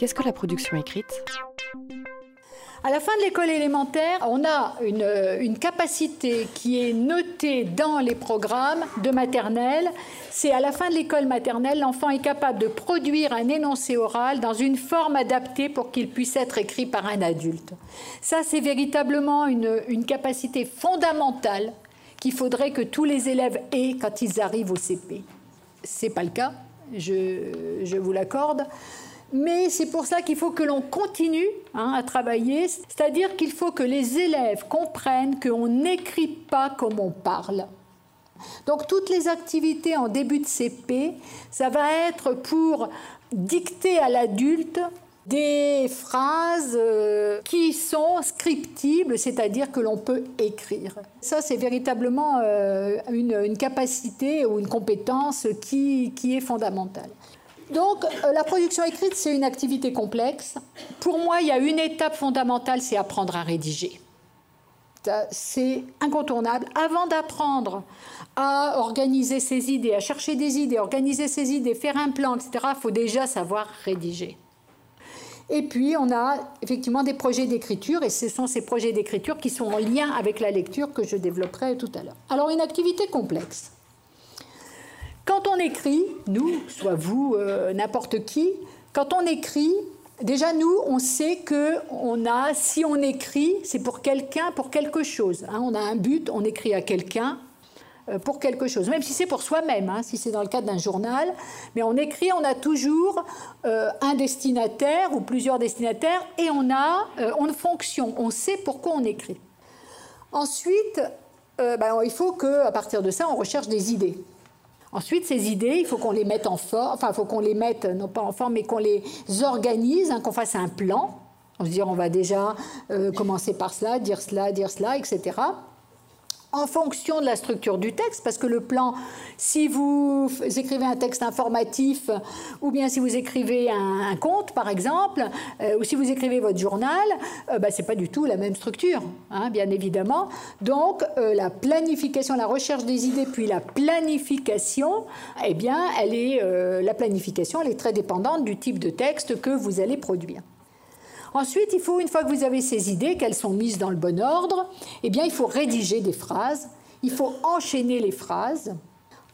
Qu'est-ce que la production écrite? À la fin de l'école élémentaire, on a une, une, capacité qui est notée dans les programmes de maternelle. C'est à la fin de l'école maternelle, l'enfant est capable de produire un énoncé oral dans une forme adaptée pour qu'il puisse être écrit par un adulte. Ça, c'est véritablement une, capacité fondamentale qu'il faudrait que tous les élèves aient quand ils arrivent au CP. Ce n'est pas le cas, je vous l'accorde. Mais c'est pour ça qu'il faut que l'on continue hein, à travailler, c'est-à-dire qu'il faut que les élèves comprennent qu'on n'écrit pas comme on parle. Donc toutes les activités en début de CP, ça va être pour dicter à l'adulte des phrases euh, qui sont scriptibles, c'est-à-dire que l'on peut écrire. Ça, c'est véritablement euh, une, capacité ou une compétence qui est fondamentale. Donc, euh, la production écrite, c'est une activité complexe. Pour moi, il y a une étape fondamentale, c'est apprendre à rédiger. C'est incontournable. Avant d'apprendre à organiser ses idées, à chercher des idées, organiser ses idées, faire un plan, etc., il faut déjà savoir rédiger. Et puis, on a effectivement des projets d'écriture, et ce sont ces projets d'écriture qui sont en lien avec la lecture que je développerai tout à l'heure. Alors, une activité complexe. Quand on écrit, nous, soit vous, euh, n'importe qui, quand on écrit, déjà nous, on sait que on a, si on écrit, c'est pour quelqu'un, pour quelque chose. Hein. on a un but, on écrit à quelqu'un euh, pour quelque chose, même si c'est pour soi-même, hein, si c'est dans le cadre d'un journal. Mais on écrit, on a toujours euh, un destinataire ou plusieurs destinataires et on a une fonction, on sait pourquoi on écrit. Ensuite, ben, il faut qu'à partir de ça, on recherche des idées. Ensuite, ces idées, il faut qu'on les mette en forme, enfin, il faut qu'on les mette, non pas en forme, mais qu'on les organise, hein, qu'on fasse un plan. On se dit, on va déjà euh, commencer par cela, dire cela, dire cela, etc en fonction de la structure du texte, parce que le plan, si vous écrivez un texte informatif, ou bien si vous écrivez un, conte, par exemple, euh, ou si vous écrivez votre journal, euh, bah, ce n'est pas du tout la même structure, hein, bien évidemment. Donc, euh, la planification, la recherche des idées, puis la planification, eh bien, elle est, la planification, elle est très dépendante du type de texte que vous allez produire. Ensuite, il faut, une fois que vous avez ces idées, qu'elles sont mises dans le bon ordre, eh bien, il faut rédiger des phrases, il faut enchaîner les phrases.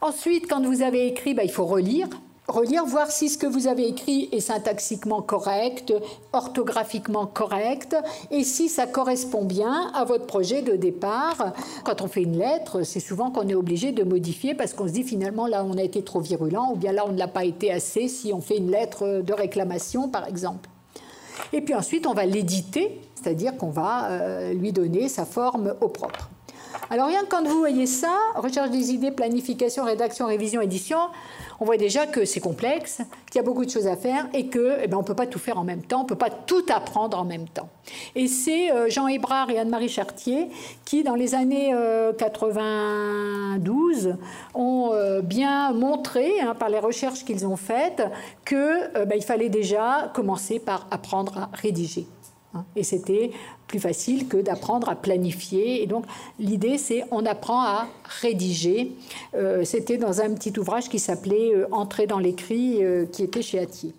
Ensuite, quand vous avez écrit, ben, il faut relire. Relire, voir si ce que vous avez écrit est syntaxiquement correct, orthographiquement correct, et si ça correspond bien à votre projet de départ. Quand on fait une lettre, c'est souvent qu'on est obligé de modifier parce qu'on se dit finalement là on a été trop virulent, ou bien là on ne l'a pas été assez si on fait une lettre de réclamation par exemple. Et puis ensuite, on va l'éditer, c'est-à-dire qu'on va euh, lui donner sa forme au propre. Alors rien que quand vous voyez ça, recherche des idées, planification, rédaction, révision, édition, on voit déjà que c'est complexe, qu'il y a beaucoup de choses à faire et que eh ben, on ne peut pas tout faire en même temps, on ne peut pas tout apprendre en même temps. Et c'est euh, Jean Hébrard et Anne-Marie Chartier qui, dans les années 92, euh, ont euh, bien montré, hein, par les recherches qu'ils ont faites, qu'il ben, fallait déjà commencer par apprendre à rédiger. Hein. Et c'était plus facile que d'apprendre à planifier. Et donc l'idée, c'est on apprend à rédiger. Euh, c'était dans un petit ouvrage qui s'appelait euh, Entrer dans l'écrit, euh, qui était chez Atier.